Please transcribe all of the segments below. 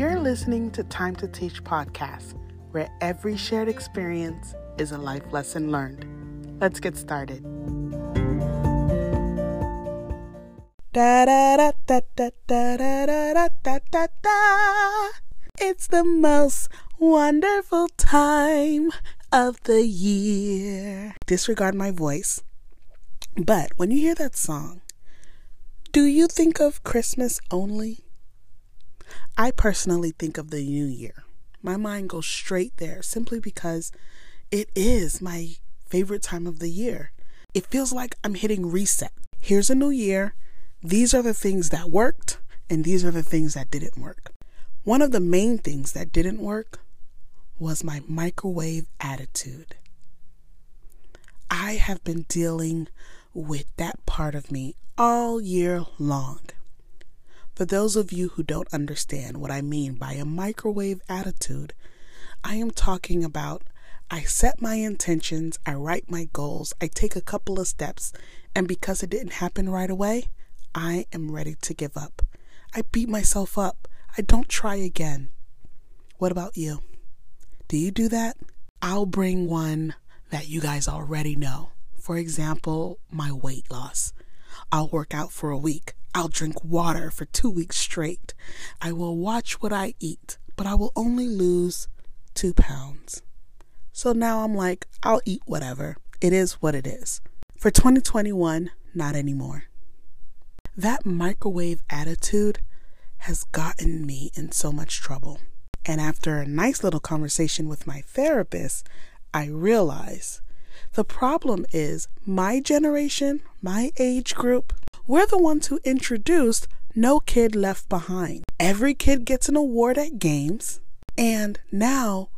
You're listening to Time to Teach podcast, where every shared experience is a life lesson learned. Let's get started. Da da da da da da da da da da da. It's the most wonderful time of the year. Disregard my voice. But when you hear that song, do you think of Christmas only? I personally think of the new year. My mind goes straight there simply because it is my favorite time of the year. It feels like I'm hitting reset. Here's a new year. These are the things that worked, and these are the things that didn't work. One of the main things that didn't work was my microwave attitude. I have been dealing with that part of me all year long. For those of you who don't understand what I mean by a microwave attitude, I am talking about I set my intentions, I write my goals, I take a couple of steps, and because it didn't happen right away, I am ready to give up. I beat myself up. I don't try again. What about you? Do you do that? I'll bring one that you guys already know. For example, my weight loss. I'll work out for a week. I'll drink water for two weeks straight. I will watch what I eat, but I will only lose two pounds. So now I'm like, I'll eat whatever. It is what it is. For 2021, not anymore. That microwave attitude has gotten me in so much trouble. And after a nice little conversation with my therapist, I realize the problem is my generation, my age group, we're the ones who introduced No Kid Left Behind. Every kid gets an award at games, and now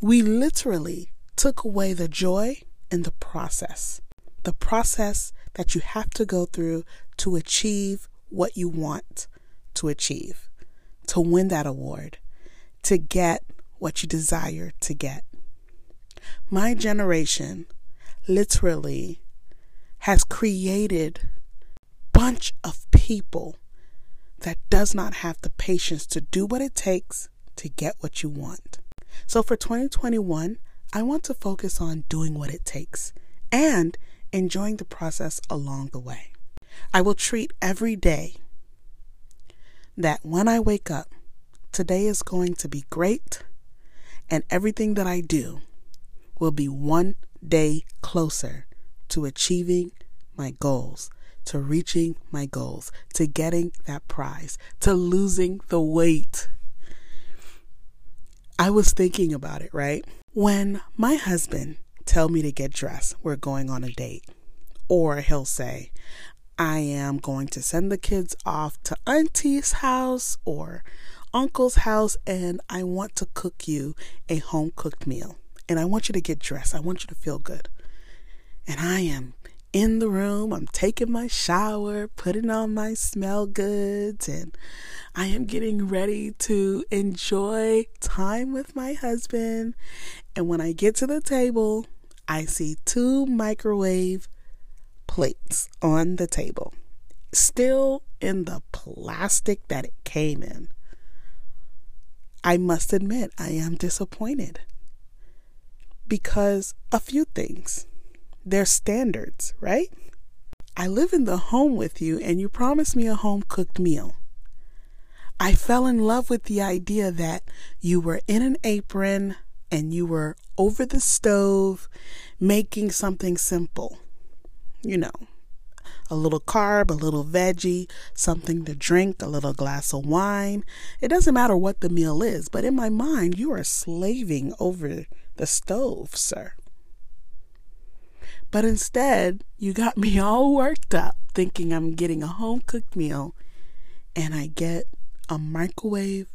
we literally took away the joy in the process. The process that you have to go through to achieve what you want to achieve, to win that award, to get what you desire to get. My generation literally has created bunch of people that does not have the patience to do what it takes to get what you want. So for 2021, I want to focus on doing what it takes and enjoying the process along the way. I will treat every day that when I wake up, today is going to be great, and everything that I do will be one day closer to achieving my goals, to reaching my goals, to getting that prize, to losing the weight. I was thinking about it, right? When my husband tell me to get dressed, we're going on a date. Or he'll say, I am going to send the kids off to auntie's house or uncle's house and I want to cook you a home cooked meal. And I want you to get dressed. I want you to feel good. And I am in the room. I'm taking my shower, putting on my smell goods, and I am getting ready to enjoy time with my husband. And when I get to the table, I see two microwave plates on the table, still in the plastic that it came in. I must admit, I am disappointed because a few things. There's standards, right? I live in the home with you and you promised me a home cooked meal. I fell in love with the idea that you were in an apron and you were over the stove making something simple you know, a little carb, a little veggie, something to drink, a little glass of wine. It doesn't matter what the meal is, but in my mind, you are slaving over the stove, sir. But instead, you got me all worked up thinking I'm getting a home cooked meal and I get a microwave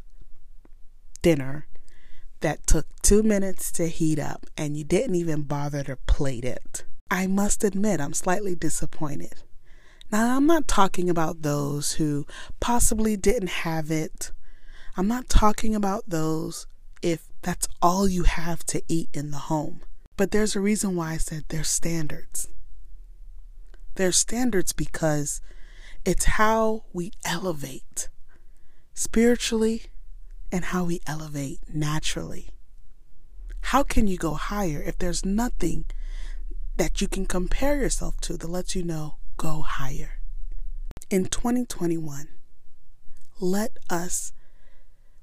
dinner that took two minutes to heat up and you didn't even bother to plate it. I must admit I'm slightly disappointed. Now, I'm not talking about those who possibly didn't have it. I'm not talking about those if that's all you have to eat in the home. But there's a reason why I said there's standards. There's standards because it's how we elevate spiritually, and how we elevate naturally. How can you go higher if there's nothing that you can compare yourself to that lets you know go higher? In 2021, let us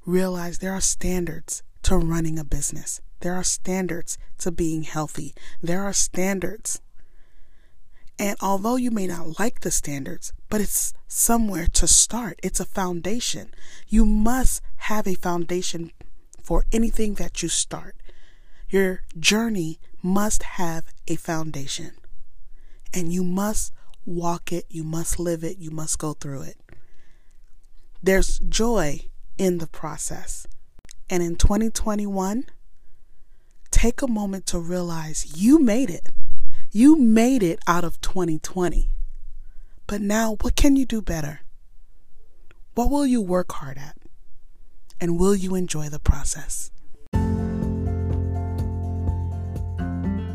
realize there are standards to running a business. There are standards to being healthy. There are standards. And although you may not like the standards, but it's somewhere to start, it's a foundation. You must have a foundation for anything that you start. Your journey must have a foundation. And you must walk it, you must live it, you must go through it. There's joy in the process. And in 2021, take a moment to realize you made it. You made it out of 2020. But now, what can you do better? What will you work hard at? And will you enjoy the process?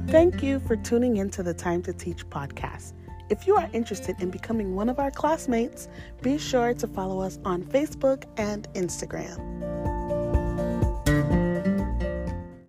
Thank you for tuning in to the Time to Teach podcast. If you are interested in becoming one of our classmates, be sure to follow us on Facebook and Instagram.